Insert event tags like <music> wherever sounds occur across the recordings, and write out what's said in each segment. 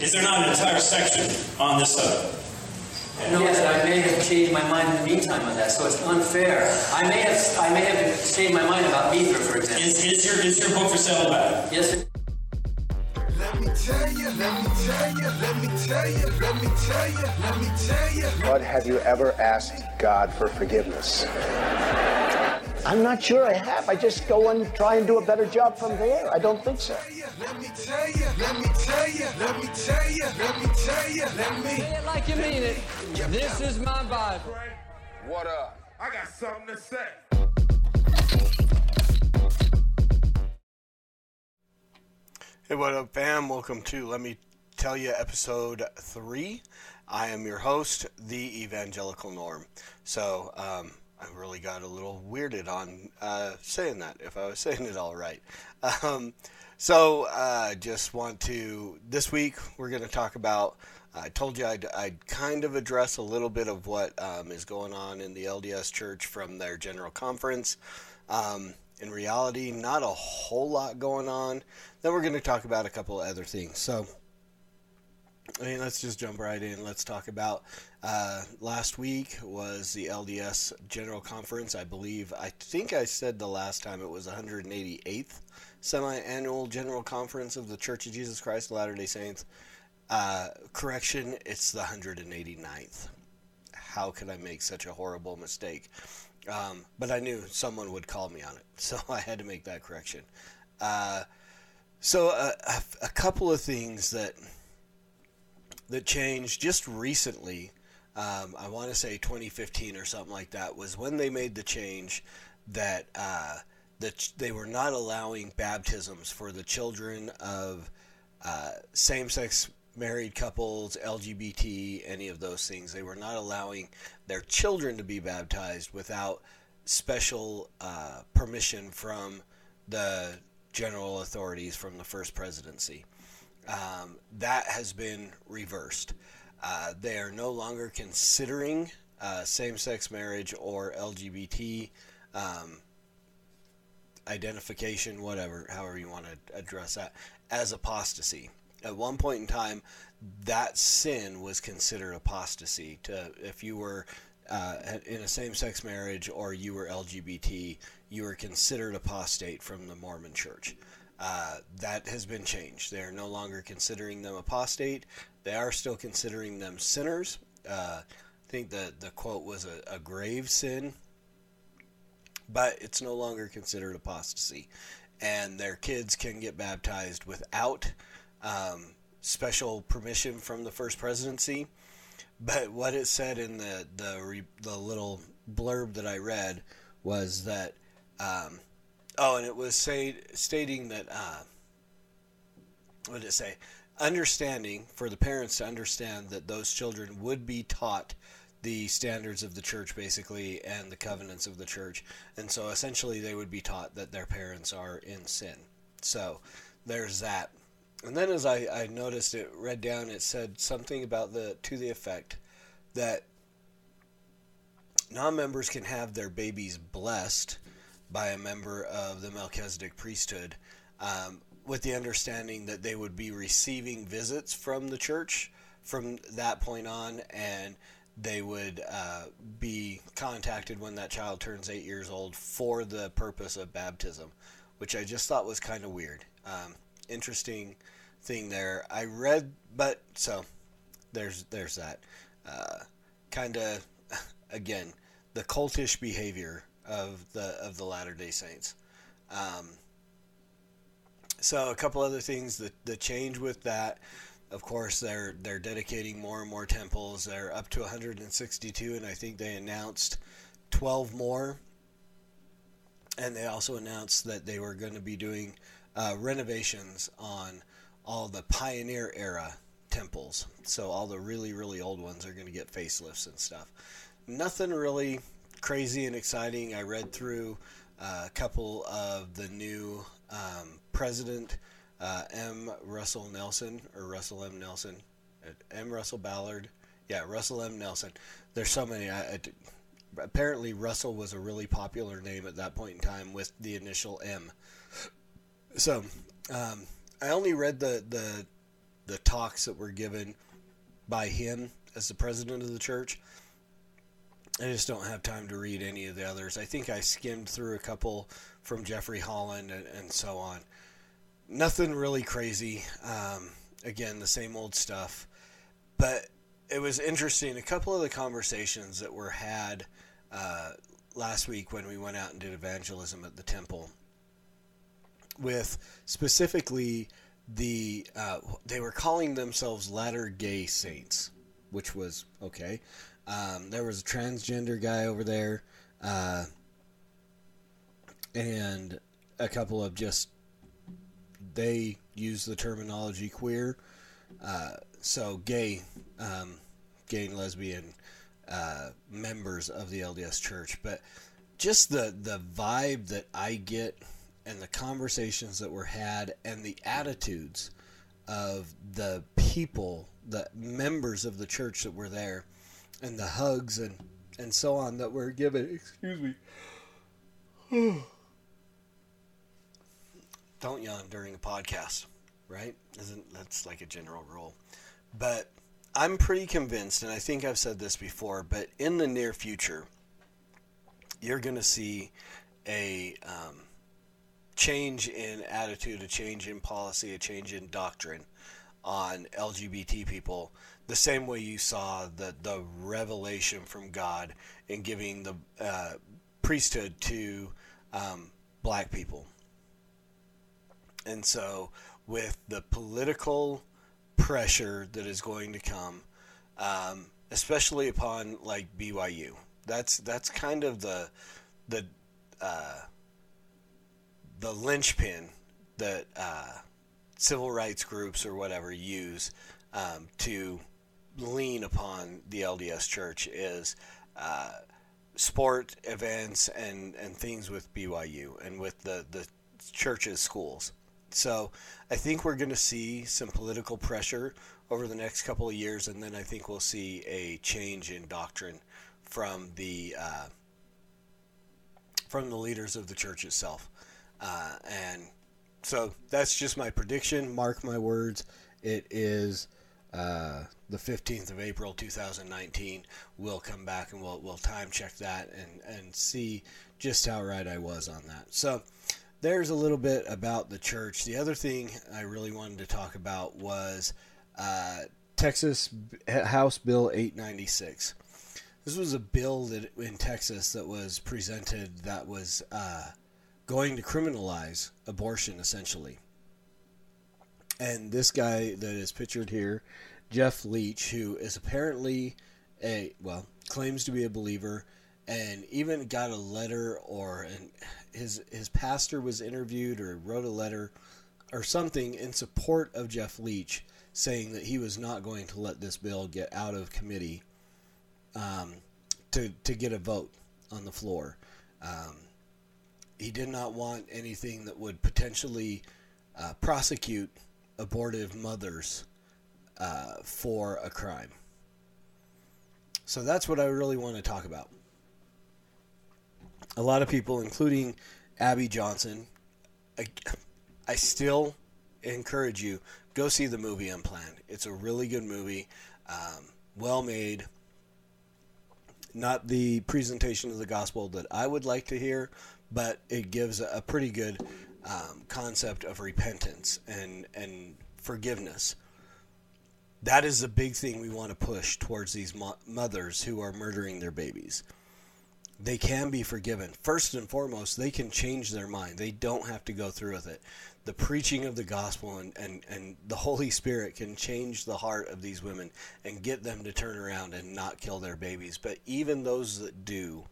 Is there not an entire section on this subject? Yes, I may have changed my mind in the meantime on that, so it's unfair. I may have, I may have changed my mind about Mithra, for example. Is, is your is your book for sale back? Yes, it- Let me tell you, let me tell you, let me tell you, let me tell you, let me tell you. But have you ever asked God for forgiveness? I'm not sure I have. I just go and try and do a better job from there. I don't think so. Let me tell you, let me tell you, let me tell you, let me tell you, let me. Say it like you mean it. This is my Bible. What up? I got something to say. Hey, what up, fam? Welcome to Let Me Tell You episode three. I am your host, the Evangelical Norm. So, um, I really got a little weirded on uh, saying that, if I was <laughs> saying it all right. Um, so, uh, just want to, this week, we're going to talk about. I told you I'd, I'd kind of address a little bit of what um, is going on in the LDS Church from their general conference. Um, in reality, not a whole lot going on. Then we're going to talk about a couple other things. So, I mean, let's just jump right in. Let's talk about uh, last week was the LDS General Conference. I believe, I think I said the last time it was 188th semi-annual General Conference of the Church of Jesus Christ of Latter-day Saints. Uh, correction, it's the 189th. How could I make such a horrible mistake? Um, but I knew someone would call me on it, <laughs> so I had to make that correction. Uh, so uh, a, a couple of things that that changed just recently. Um, I want to say 2015 or something like that was when they made the change that uh, they were not allowing baptisms for the children of uh, same-sex married couples, LGBT, any of those things. They were not allowing their children to be baptized without special uh, permission from the general authorities from the first presidency. Um, that has been reversed. Uh, they are no longer considering uh, same sex marriage or LGBT um, identification, whatever, however you want to address that, as apostasy. At one point in time, that sin was considered apostasy. To if you were uh, in a same-sex marriage or you were LGBT, you were considered apostate from the Mormon Church. Uh, that has been changed. They are no longer considering them apostate. They are still considering them sinners. Uh, I think the the quote was a, a grave sin, but it's no longer considered apostasy, and their kids can get baptized without um, special permission from the first presidency. But what it said in the the the little blurb that I read was that um, oh, and it was say stating that uh, what did it say? Understanding for the parents to understand that those children would be taught the standards of the church basically and the covenants of the church. And so essentially they would be taught that their parents are in sin. So there's that. And then as I, I noticed it read down it said something about the to the effect that non-members can have their babies blessed by a member of the Melchizedek priesthood um, with the understanding that they would be receiving visits from the church from that point on and they would uh, be contacted when that child turns eight years old for the purpose of baptism, which I just thought was kind of weird. Um, interesting thing there. I read, but so there's there's that. Uh, kind of <laughs> again the cultish behavior of the of the Latter Day Saints. Um, so a couple other things that the change with that. Of course, they're they're dedicating more and more temples. They're up to 162, and I think they announced 12 more. And they also announced that they were going to be doing uh, renovations on all the Pioneer era temples. So all the really really old ones are going to get facelifts and stuff. Nothing really crazy and exciting. I read through uh, a couple of the new um, president uh, M. Russell Nelson or Russell M. Nelson, uh, M. Russell Ballard, yeah, Russell M. Nelson. There's so many. I, I, apparently, Russell was a really popular name at that point in time with the initial M. So, um, I only read the, the the talks that were given by him as the president of the church. I just don't have time to read any of the others. I think I skimmed through a couple from Jeffrey Holland and, and so on. Nothing really crazy. Um, again, the same old stuff. But it was interesting. A couple of the conversations that were had uh, last week when we went out and did evangelism at the temple with specifically the uh, they were calling themselves latter gay saints which was okay um, there was a transgender guy over there uh, and a couple of just they use the terminology queer uh, so gay um, gay and lesbian uh, members of the LDS church. But just the the vibe that I get and the conversations that were had and the attitudes of the people, the members of the church that were there, and the hugs and, and so on that were given. Excuse me. <sighs> Don't yawn during a podcast, right? Isn't that's like a general rule. But I'm pretty convinced, and I think I've said this before, but in the near future, you're going to see a um, change in attitude, a change in policy, a change in doctrine on LGBT people, the same way you saw the, the revelation from God in giving the uh, priesthood to um, black people. And so, with the political pressure that is going to come, um, especially upon like BYU, that's that's kind of the the uh, the linchpin that uh, civil rights groups or whatever use um, to lean upon the LDS Church is uh, sport events and, and things with BYU and with the, the church's schools. So I think we're going to see some political pressure over the next couple of years, and then I think we'll see a change in doctrine from the uh, from the leaders of the church itself. Uh, and so that's just my prediction. Mark my words. It is uh, the 15th of April 2019. We'll come back and we'll, we'll time check that and, and see just how right I was on that. So there's a little bit about the church. The other thing I really wanted to talk about was uh, Texas House Bill 896. This was a bill that in Texas that was presented that was uh, going to criminalize abortion essentially. And this guy that is pictured here, Jeff Leach, who is apparently a well claims to be a believer, and even got a letter or an, his his pastor was interviewed or wrote a letter or something in support of Jeff Leach, saying that he was not going to let this bill get out of committee um, to to get a vote on the floor. Um, he did not want anything that would potentially uh, prosecute abortive mothers uh, for a crime. So that's what I really want to talk about. A lot of people, including Abby Johnson, I, I still encourage you go see the movie Unplanned. It's a really good movie, um, well made. Not the presentation of the gospel that I would like to hear, but it gives a pretty good um, concept of repentance and and forgiveness. That is a big thing we want to push towards these mo- mothers who are murdering their babies. They can be forgiven. First and foremost, they can change their mind. They don't have to go through with it. The preaching of the gospel and, and, and the Holy Spirit can change the heart of these women and get them to turn around and not kill their babies. But even those that do,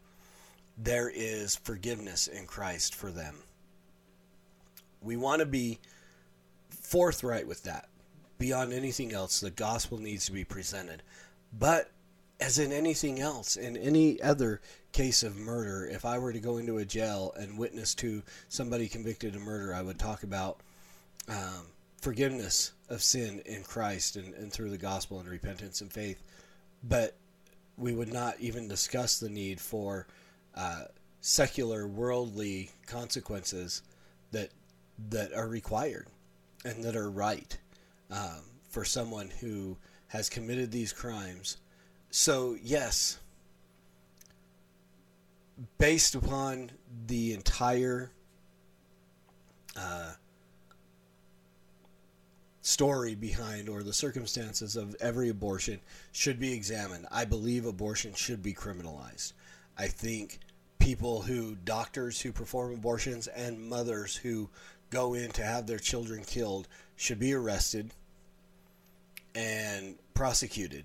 there is forgiveness in Christ for them. We want to be forthright with that. Beyond anything else, the gospel needs to be presented. But as in anything else, in any other case of murder, if I were to go into a jail and witness to somebody convicted of murder, I would talk about um, forgiveness of sin in Christ and, and through the gospel and repentance and faith. But we would not even discuss the need for uh, secular, worldly consequences that that are required and that are right um, for someone who has committed these crimes. So, yes, based upon the entire uh, story behind or the circumstances of every abortion should be examined. I believe abortion should be criminalized. I think people who, doctors who perform abortions and mothers who go in to have their children killed should be arrested and prosecuted.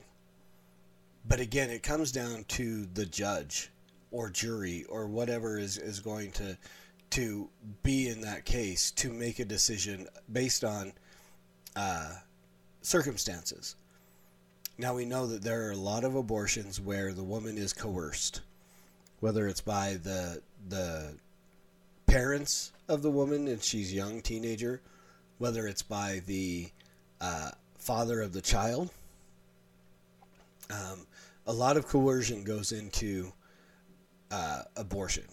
But again, it comes down to the judge or jury or whatever is, is going to to be in that case to make a decision based on uh, circumstances. Now we know that there are a lot of abortions where the woman is coerced, whether it's by the the parents of the woman and she's young teenager, whether it's by the uh, father of the child. Um, a lot of coercion goes into uh, abortion,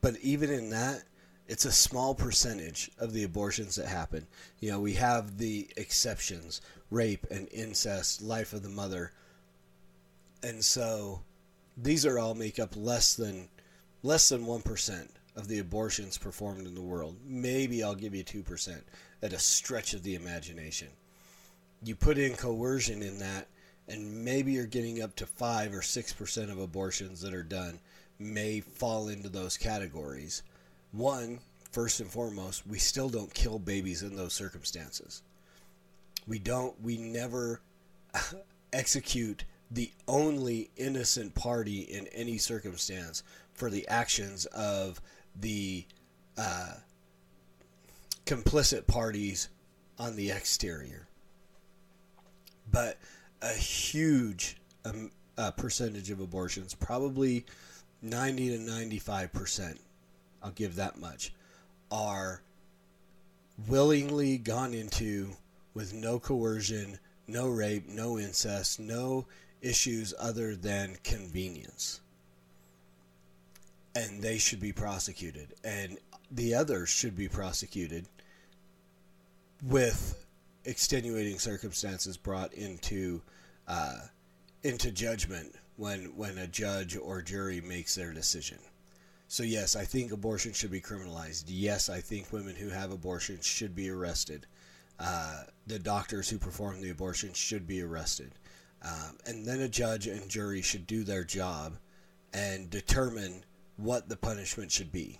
but even in that, it's a small percentage of the abortions that happen. You know, we have the exceptions rape and incest, life of the mother. And so these are all make up less than less than 1% of the abortions performed in the world. Maybe I'll give you 2% at a stretch of the imagination. You put in coercion in that and maybe you're getting up to 5 or 6% of abortions that are done may fall into those categories one, first and foremost, we still don't kill babies in those circumstances. We don't, we never <laughs> execute the only innocent party in any circumstance for the actions of the uh, complicit parties on the exterior. But a huge um, uh, percentage of abortions, probably 90 to 95 percent, I'll give that much, are willingly gone into with no coercion, no rape, no incest, no issues other than convenience. And they should be prosecuted. And the others should be prosecuted with extenuating circumstances brought into uh, into judgment when when a judge or jury makes their decision. So, yes, I think abortion should be criminalized. Yes, I think women who have abortions should be arrested. Uh, the doctors who perform the abortion should be arrested. Um, and then a judge and jury should do their job and determine what the punishment should be.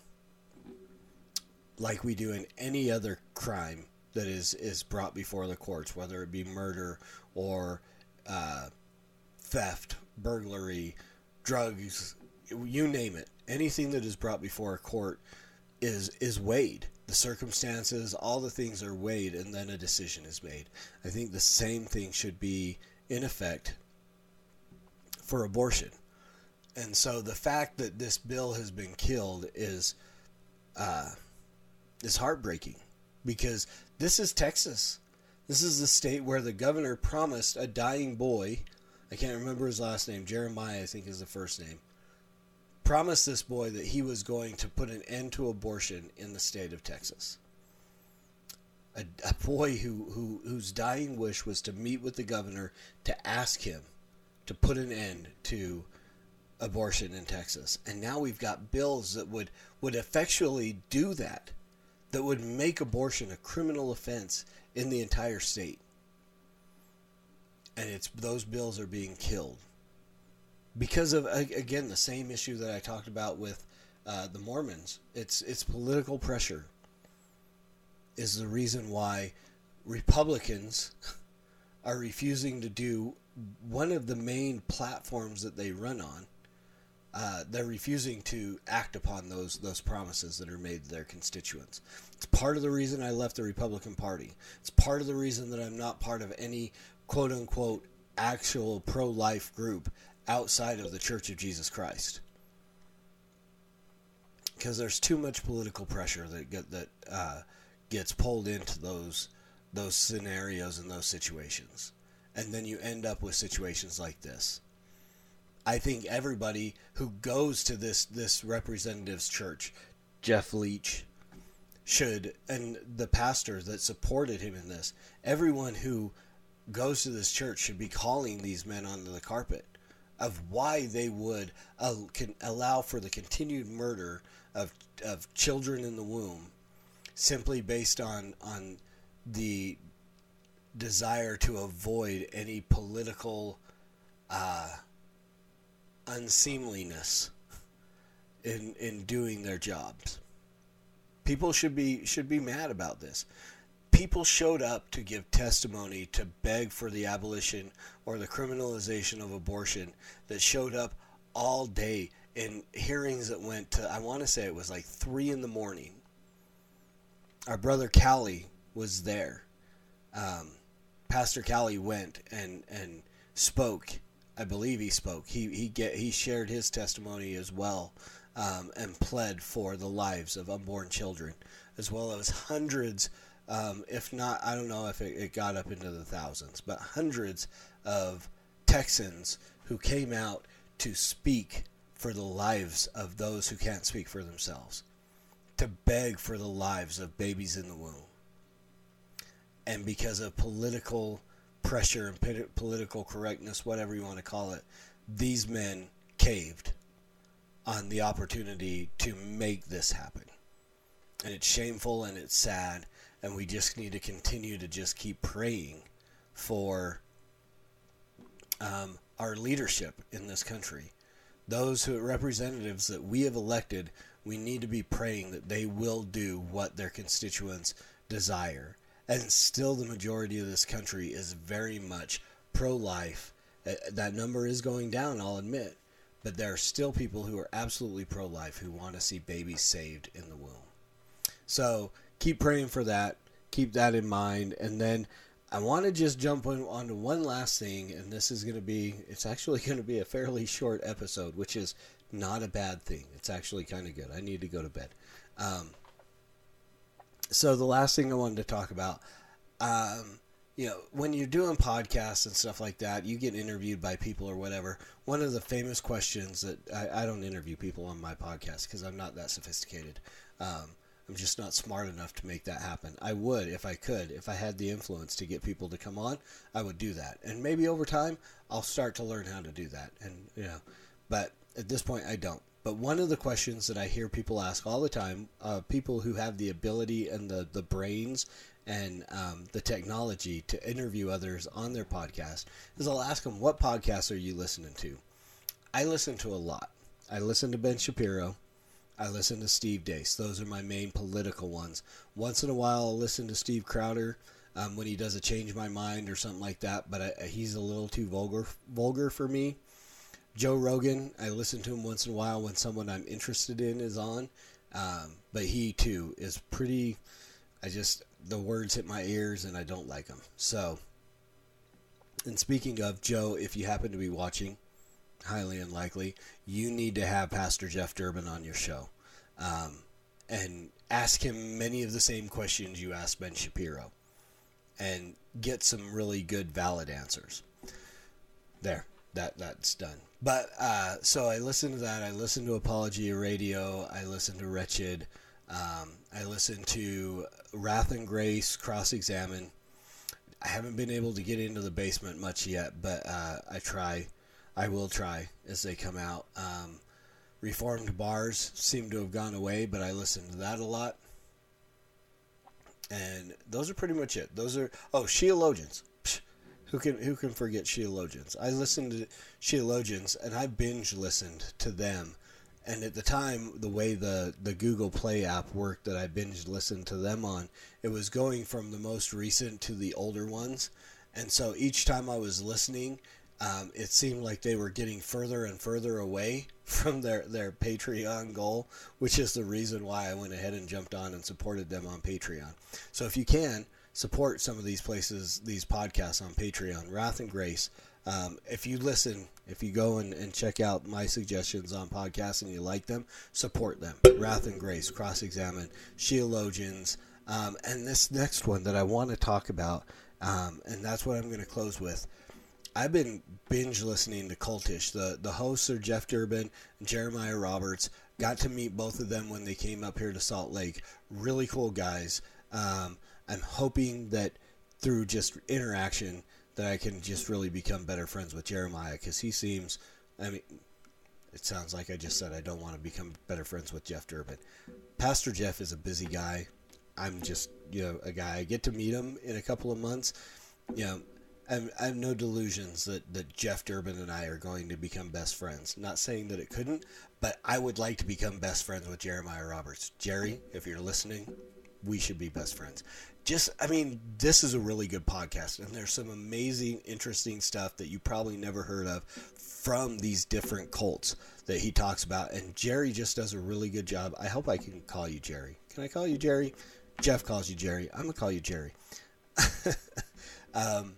Like we do in any other crime that is, is brought before the courts, whether it be murder or uh, theft, burglary, drugs, you name it anything that is brought before a court is is weighed. The circumstances, all the things are weighed, and then a decision is made. I think the same thing should be in effect for abortion. And so the fact that this bill has been killed is uh, is heartbreaking because this is Texas. This is the state where the governor promised a dying boy. I can't remember his last name. Jeremiah, I think, is the first name promised this boy that he was going to put an end to abortion in the state of Texas. A, a boy who, who whose dying wish was to meet with the governor to ask him to put an end to abortion in Texas. And now we've got bills that would, would effectually do that, that would make abortion a criminal offense in the entire state. And it's those bills are being killed because of again the same issue that I talked about with uh, the Mormons. It's it's political pressure is the reason why Republicans <laughs> are refusing to do one of the main platforms that they run on. Uh, they're refusing to act upon those those promises that are made to their constituents. It's part of the reason I left the Republican Party. It's part of the reason that I'm not part of any quote unquote actual pro life group outside of the Church of Jesus Christ. Because there's too much political pressure that that uh, gets pulled into those those scenarios and those situations, and then you end up with situations like this. I think everybody who goes to this this representative's church, Jeff Leach, should, and the pastors that supported him in this, everyone who goes to this church should be calling these men onto the carpet of why they would uh, allow for the continued murder of, of children in the womb simply based on on the desire to avoid any political uh, unseemliness in in doing their jobs. People should be should be mad about this. People showed up to give testimony to beg for the abolition or the criminalization of abortion that showed up all day in hearings that went to I want to say it was like three in the morning. Our brother Callie was there. Um, Pastor Callie went and and spoke. I believe he spoke. He he get he shared his testimony as well, um, and pled for the lives of unborn children, as well as hundreds, um, if not I don't know if it, it got up into the thousands, but hundreds of Texans who came out to speak for the lives of those who can't speak for themselves, to beg for the lives of babies in the womb and because of political pressure and political correctness, whatever you want to call it, these men caved on the opportunity to make this happen. And it's shameful and it's sad, and we just need to continue to just keep praying for um, our leadership in this country. Those who representatives that we have elected, we need to be praying that they will do what their constituents desire and still the majority of this country is very much pro-life. Uh, That number is going down, I'll admit, but there are still people who are absolutely pro-life who want to see babies saved in the womb. So keep praying for that. Keep that in mind, and then I want to just jump on, on to one last thing, and this is going to be, it's actually <laughs> going to be a fairly short episode, which is not a bad thing. It's actually kind of good. I need to go to bed. Um, so the last thing I wanted to talk about, um, you know, when you're doing podcasts and stuff like that, you get interviewed by people or whatever. One of the famous questions that I, I don't interview people on my podcast because I'm not that sophisticated. Um, I'm just not smart enough to make that happen. I would if I could, if I had the influence to get people to come on, I would do that. And maybe over time, I'll start to learn how to do that. And you know, but at this point, I don't. But one of the questions that I hear people ask all the time, uh, people who have the ability and the, the brains and um, the technology to interview others on their podcast, is I'll ask them, What podcasts are you listening to? I listen to a lot. I listen to Ben Shapiro. I listen to Steve Deace. Those are my main political ones. Once in a while, I'll listen to Steve Crowder um, when he does a change my mind or something like that, but I, he's a little too vulgar vulgar for me. Joe Rogan, I listen to him once in a while when someone I'm interested in is on. Um, but he too is pretty. I just the words hit my ears and I don't like them. So, and speaking of Joe, if you happen to be watching, highly unlikely, you need to have Pastor Jeff Durbin on your show, um, and ask him many of the same questions you asked Ben Shapiro, and get some really good, valid answers. There, that that's done. But uh, so I listened to that. I listened to Apologia Radio. I listened to Wretched. Um, I listened to Wrath and Grace Cross Examine. I haven't been able to get into the basement much yet, but uh, I try. I will try as they come out. Um, Reformed bars seem to have gone away, but I listen to that a lot. And those are pretty much it. Those are oh, Sheologians. Who can who can forget Sheologians? I listened to Sheologians and I binge listened to them. And at the time, the way the, the Google Play app worked that I binge listened to them on, it was going from the most recent to the older ones. And so each time I was listening, um, it seemed like they were getting further and further away <laughs> from their, their Patreon goal, which is the reason why I went ahead and jumped on and supported them on Patreon. So if you can, support some of these places, these podcasts on Patreon, Wrath and Grace. Um, if you listen, if you go and, and check out my suggestions on podcasts and you like them, support them. Wrath and Grace, Cross Examine, Sheologians, um, and this next one that I want to talk about, um, and that's what I'm going to close with. I've been binge listening to Cultish. The the hosts are Jeff Durbin and Jeremiah Roberts. got to meet both of them when they came up here to Salt Lake. Really cool guys. Um, I'm hoping that through just interaction that I can just really become better friends with Jeremiah because he seems, I mean, it sounds like I just said I don't want to become better friends with Jeff Durbin. Pastor Jeff is a busy guy. I'm just, you know, a guy. I get to meet him in a couple of months. You know, I'm, I have no delusions that, that Jeff Durbin and I are going to become best friends. Not saying that it couldn't, but I would like to become best friends with Jeremiah Roberts. Jerry, if you're listening, we should be best friends. Just, I mean, this is a really good podcast, and there's some amazing, interesting stuff that you probably never heard of from these different cults that he talks about. And Jerry just does a really good job. I hope I can call you Jerry. Can I call you Jerry? Jeff calls you Jerry. I'm gonna call you Jerry. <laughs> um,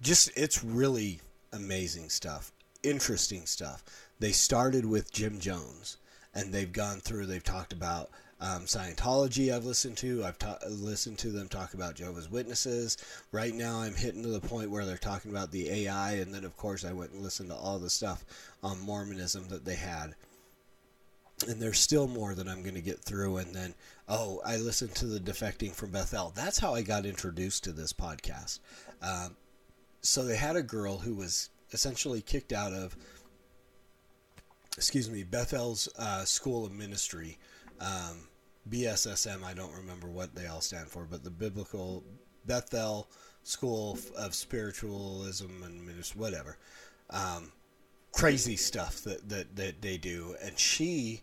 just it's really amazing stuff, interesting stuff. They started with Jim Jones, and they've gone through. They've talked about um, Scientology. I've listened to. I've ta- listened to them talk about Jehovah's Witnesses. Right now, I'm hitting to the point where they're talking about the AI, and then of course I went and listened to all the stuff on Mormonism that they had. And there's still more that I'm going to get through, and then oh, I listened to the defecting from Bethel. That's how I got introduced to this podcast. Um, so they had a girl who was essentially kicked out of excuse me bethel's uh, school of ministry um, bssm i don't remember what they all stand for but the biblical bethel school of spiritualism and whatever um, crazy stuff that, that, that they do and she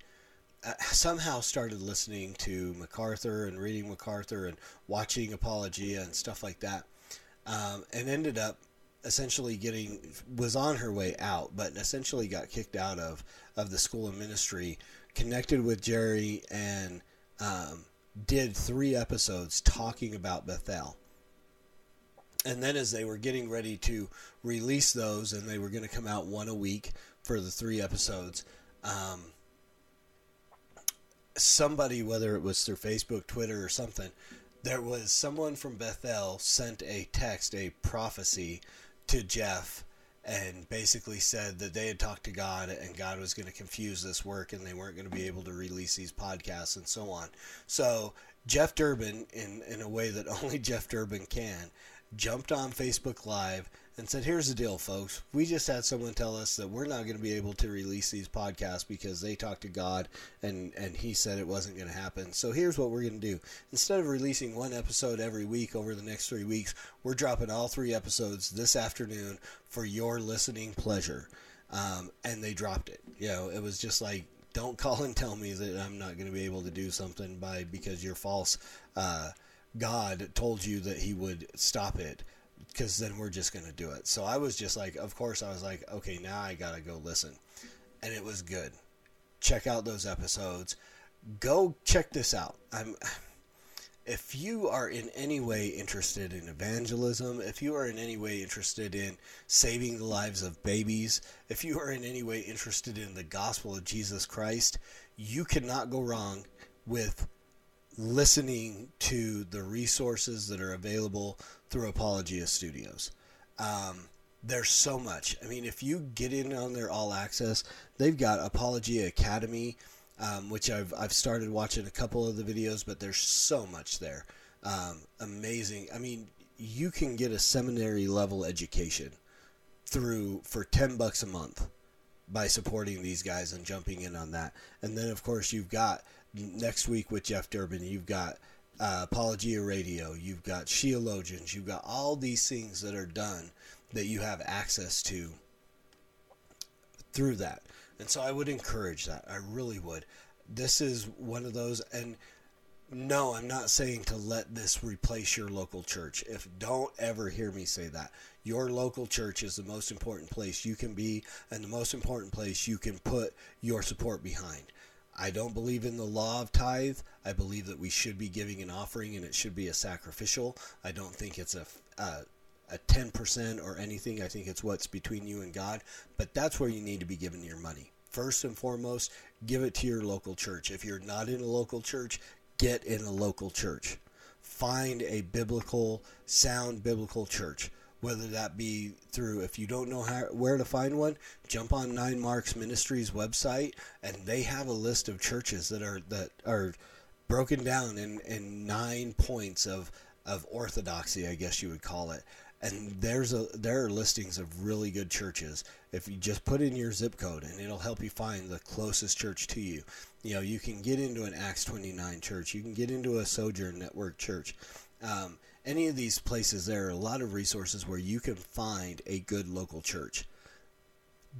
uh, somehow started listening to macarthur and reading macarthur and watching apologia and stuff like that um, and ended up essentially getting was on her way out, but essentially got kicked out of of the school of ministry. Connected with Jerry and um, did three episodes talking about Bethel. And then, as they were getting ready to release those, and they were going to come out one a week for the three episodes, um, somebody, whether it was through Facebook, Twitter, or something, there was someone from Bethel sent a text, a prophecy to Jeff and basically said that they had talked to God and God was going to confuse this work and they weren't going to be able to release these podcasts and so on. So Jeff Durbin, in, in a way that <laughs> only Jeff Durbin can, jumped on Facebook Live and said, Here's the deal, folks. We just had someone tell us that we're not going to be able to release these podcasts because they talked to God and, and He said it wasn't going to happen. So here's what we're going to do. Instead of releasing one episode every week over the next three weeks, we're dropping all three episodes this afternoon for your listening pleasure. Um, and they dropped it. You know, it was just like, don't call and tell me that I'm not going to be able to do something by because you're false. Uh, God told you that He would stop it because then we're just going to do it. So I was just like, of course, I was like, okay, now I got to go listen. And it was good. Check out those episodes. Go check this out. I'm. If you are in any way interested in evangelism, if you are in any way interested in saving the lives of babies, if you are in any way interested in the gospel of Jesus Christ, you cannot go wrong with listening to the resources that are available through Apologia Studios. Um, there's so much. I mean, if you get in on their all access, they've got Apologia Academy, um, which I've, I've started watching a couple of the videos, but there's so much there. Um, amazing. I mean, you can get a seminary level education through for 10 bucks a month by supporting these guys and jumping in on that. And then, of course, you've got next week with Jeff Durbin, you've got uh, Apologia Radio, you've got Sheologians, you've got all these things that are done that you have access to through that. And so I would encourage that. I really would. This is one of those and no, I'm not saying to let this replace your local church. If don't ever hear me say that. Your local church is the most important place you can be and the most important place you can put your support behind. I don't believe in the law of tithe. I believe that we should be giving an offering and it should be a sacrificial. I don't think it's a, a, a 10% or anything. I think it's what's between you and God. But that's where you need to be giving your money. First and foremost, give it to your local church. If you're not in a local church, get in a local church. Find a biblical, sound biblical church. Whether that be through if you don't know how, where to find one jump on nine marks ministries website and they have a list of churches that are that are broken down in, in nine points of of orthodoxy i guess you would call it. And there's a there are listings of really good churches. If you just put in your zip code and it'll help you find the closest church to you. You know you can get into an acts 29 church. You can get into a sojourn network church. Um, any of these places there are a lot of resources where you can find a good local church.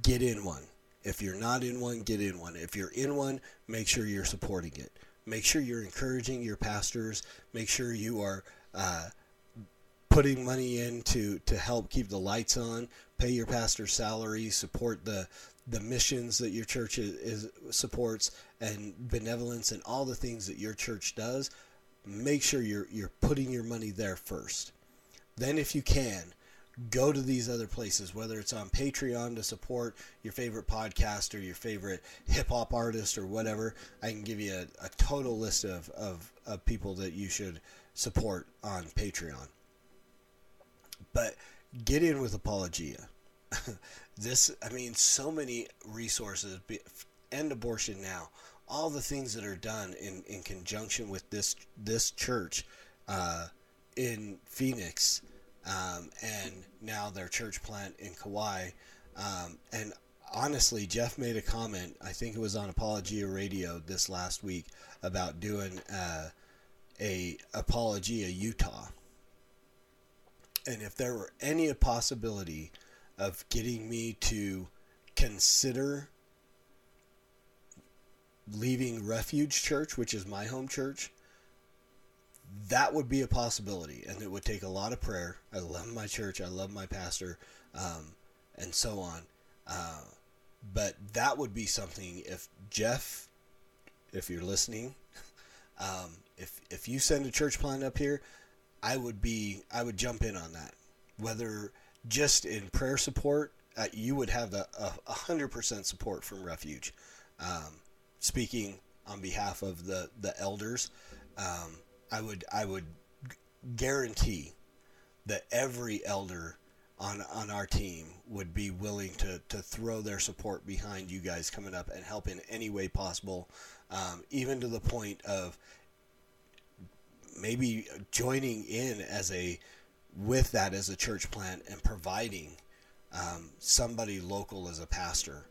Get in one. If you're not in one get in one. If you're in one make sure you're supporting it. Make sure you're encouraging your pastors. Make sure you are uh, putting money in to, to help keep the lights on, pay your pastor's salary, support the the missions that your church is, is, supports, and benevolence and all the things that your church does. Make sure you're you're putting your money there first. Then, if you can, go to these other places, whether it's on Patreon to support your favorite podcast or your favorite hip hop artist or whatever. I can give you a, a total list of, of, of people that you should support on Patreon. But get in with Apologia. <laughs> this, I mean, so many resources, end abortion now, all the things that are done in, in conjunction with this this church uh, in Phoenix, um, and now their church plant in Kauai. Um, and honestly, Jeff made a comment. I think it was on Apologia Radio this last week about doing uh, a Apologia Utah and if there were any possibility of getting me to consider leaving Refuge Church, which is my home church, that would be a possibility, and it would take a lot of prayer. I love my church, I love my pastor, um, and so on. Uh, but that would be something if Jeff, if you're listening, <laughs> um, if if you send a church plant up here, I would be I would jump in on that. Whether just in prayer support, uh, you would have a hundred percent support from Refuge. Um, speaking on behalf of the the elders, um, I would I would guarantee that every elder on on our team would be willing to to throw their support behind you guys coming up and help in any way possible, um, even to the point of maybe joining in as a with that as a church plant and providing um, somebody local as a pastor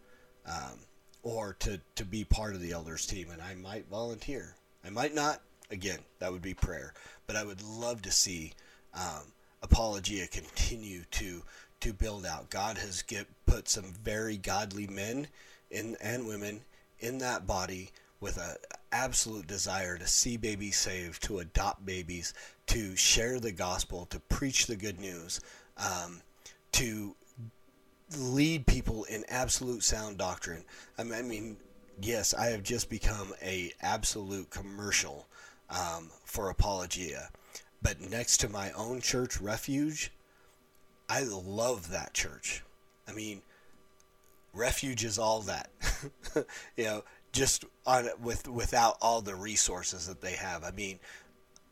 um, or to, to be part of the elders team and i might volunteer. I might not. Again that would be prayer. But i would love to see um, apologia continue to to build out. God has get, put some very godly men in, and women in that body with an absolute desire to see babies saved, to adopt babies, to share the gospel, to preach the good news, um, to lead people in absolute sound doctrine. I mean, yes, I have just become a absolute commercial um, for Apologia, but next to my own church, Refuge, I love that church. I mean, Refuge is all that. <laughs> you know, just on with without all the resources that they have. I mean,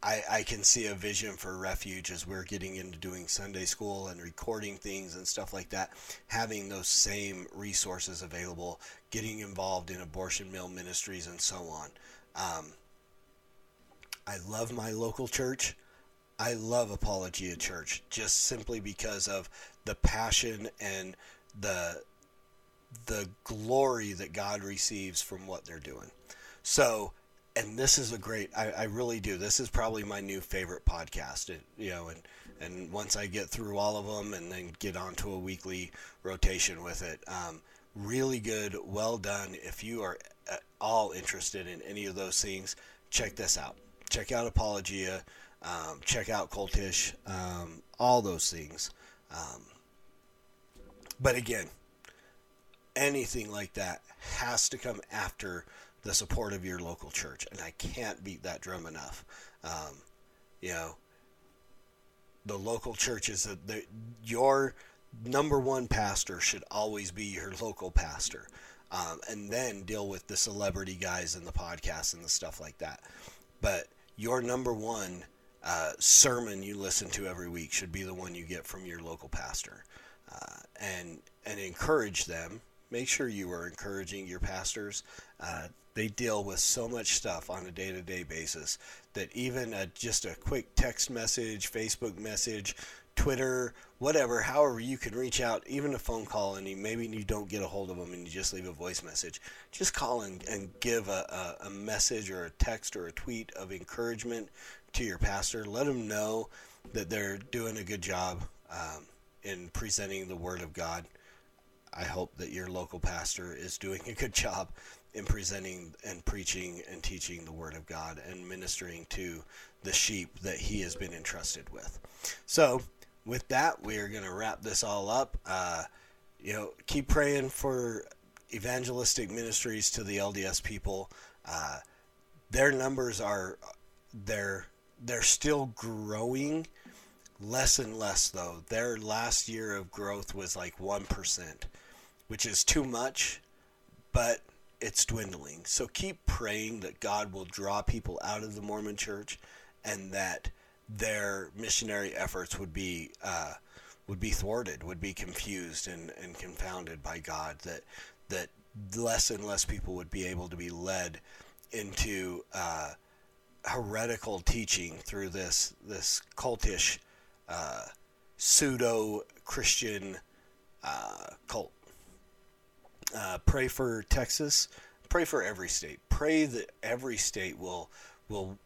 I, I can see a vision for refuge as we're getting into doing Sunday school and recording things and stuff like that, having those same resources available, getting involved in abortion mill ministries and so on. Um, I love my local church. I love Apologia Church just simply because of the passion and the the glory that God receives from what they're doing. So, and this is a great, I, I really do. This is probably my new favorite podcast, it, you know, and, and once I get through all of them and then get onto a weekly rotation with it, um, really good, well done. If you are at all interested in any of those things, check this out. Check out Apologia, um, check out Cultish, um, all those things. Um, but again, anything like that has to come after the support of your local church, and I can't beat that drum enough. Um, you know, the local churches that your number one pastor should always be your local pastor, um, and then deal with the celebrity guys and the podcasts and the stuff like that. But your number one uh, sermon you listen to every week should be the one you get from your local pastor, uh, and and encourage them. Make sure you are encouraging your pastors. Uh, they deal with so much stuff on a day-to-day basis that even a, just a quick text message, Facebook message, Twitter, whatever, however you can reach out, even a phone call, and you, maybe you don't get a hold of them and you just leave a voice message. Just call and, and give a, a, a message or a text or a tweet of encouragement to your pastor. Let them know that they're doing a good job um, in presenting the Word of God. I hope that your local pastor is doing a good job in presenting and preaching and teaching the Word of God and ministering to the sheep that he has been entrusted with. So, with that, we are going to wrap this all up. Uh, you know, keep praying for evangelistic ministries to the LDS people. Uh, their numbers are they're they're still growing, less and less though. Their last year of growth was like one percent, which is too much, but it's dwindling. So keep praying that God will draw people out of the Mormon Church, and that their missionary efforts would be uh, would be thwarted, would be confused and, and confounded by God. That that less and less people would be able to be led into uh, heretical teaching through this this cultish uh, pseudo Christian uh, cult. Uh, pray for Texas. Pray for every state. Pray that every state will will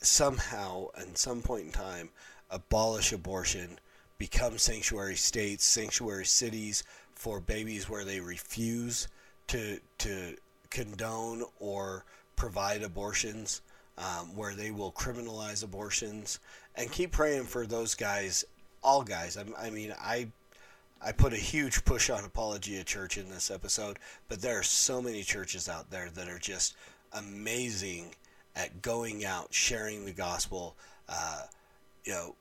somehow, at some point in time, abolish abortion, become sanctuary states, sanctuary cities for babies where they refuse to to condone or provide abortions, um, where they will criminalize abortions, and keep praying for those guys, all guys. I, I mean, I I put a huge push on Apologia Church in this episode, but there are so many churches out there that are just amazing at going out, sharing the gospel, uh, you know,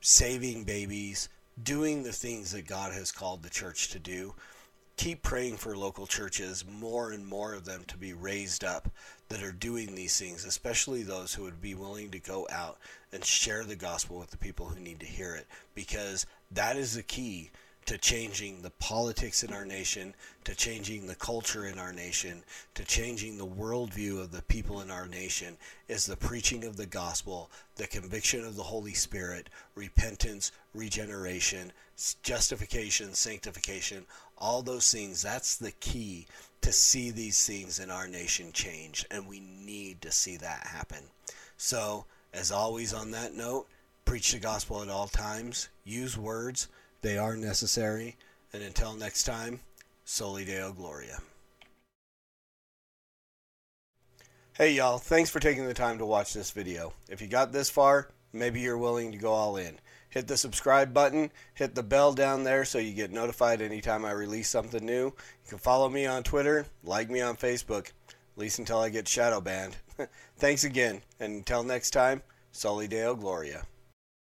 saving babies, doing the things that God has called the church to do. Keep praying for local churches, more and more of them to be raised up that are doing these things, especially those who would be willing to go out and share the gospel with the people who need to hear it, because that is the key to changing the politics in our nation, to changing the culture in our nation, to changing the worldview of the people in our nation is the preaching of the gospel, the conviction of the Holy Spirit, repentance, regeneration, justification, sanctification, all those things. That's the key to see these things in our nation change, and we need to see that happen. So, as always, on that note, preach the gospel at all times, use words they are necessary. And until next time, Soli Deo Gloria. Hey y'all, thanks for taking the time to watch this video. If you got this far, maybe you're willing to go all in. Hit the subscribe button, hit the bell down there so you get notified anytime I release something new. You can follow me on Twitter, like me on Facebook, at least until I get shadow banned. <laughs> thanks again, and until next time, Soli Deo Gloria.